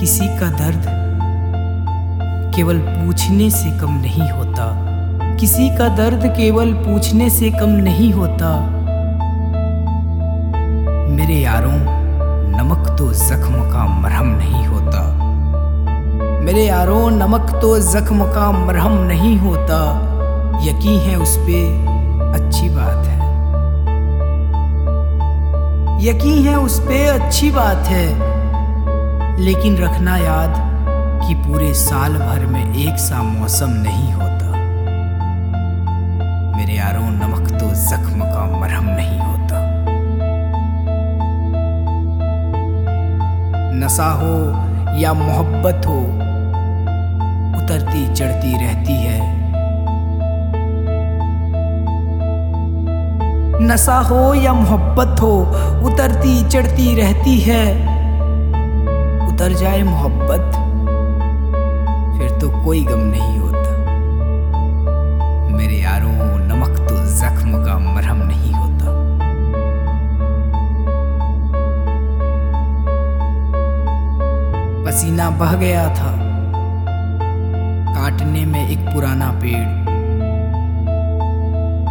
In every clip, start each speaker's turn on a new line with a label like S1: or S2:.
S1: किसी का दर्द केवल पूछने से कम नहीं होता। किसी का दर्द केवल पूछने से कम नहीं होता। मेरे यारों, नमक तो जख्म का मरहम नहीं होता। मेरे यारों, नमक तो जख्म का मरहम नहीं होता। यकीन है उस पे अच्छी बात है। यकीन है उस पे अच्छी बात है। लेकिन रखना याद कि पूरे साल भर में एक सा मौसम नहीं होता। मेरे यारों नमक तो जख्म का मरहम नहीं होता। नशा हो या मोहब्बत हो, उतरती चढ़ती रहती है। नशा हो या मोहब्बत हो, उतरती चढ़ती रहती है। उतर जाए मोहब्बत, फिर तो कोई गम नहीं होता। मेरे यारों, नमक तो जख्म का मरहम नहीं होता। पसीना बह गया था। काटने में एक पुराना पेड़।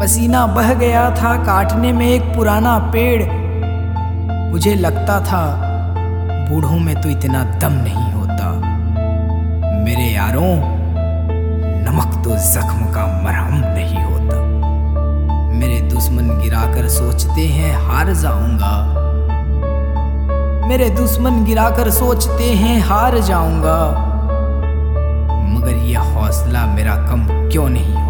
S1: पसीना बह गया था, काटने में एक पुराना पेड़। मुझे लगता था बूढ़ों में तो इतना दम नहीं होता। मेरे यारों, नमक तो जख्म का मरहम नहीं होता। मेरे दुश्मन गिराकर सोचते हैं, हार जाऊँगा। मेरे दुश्मन गिराकर सोचते हैं, हार जाऊँगा। मगर यह हौसला मेरा कम क्यों नहीं होता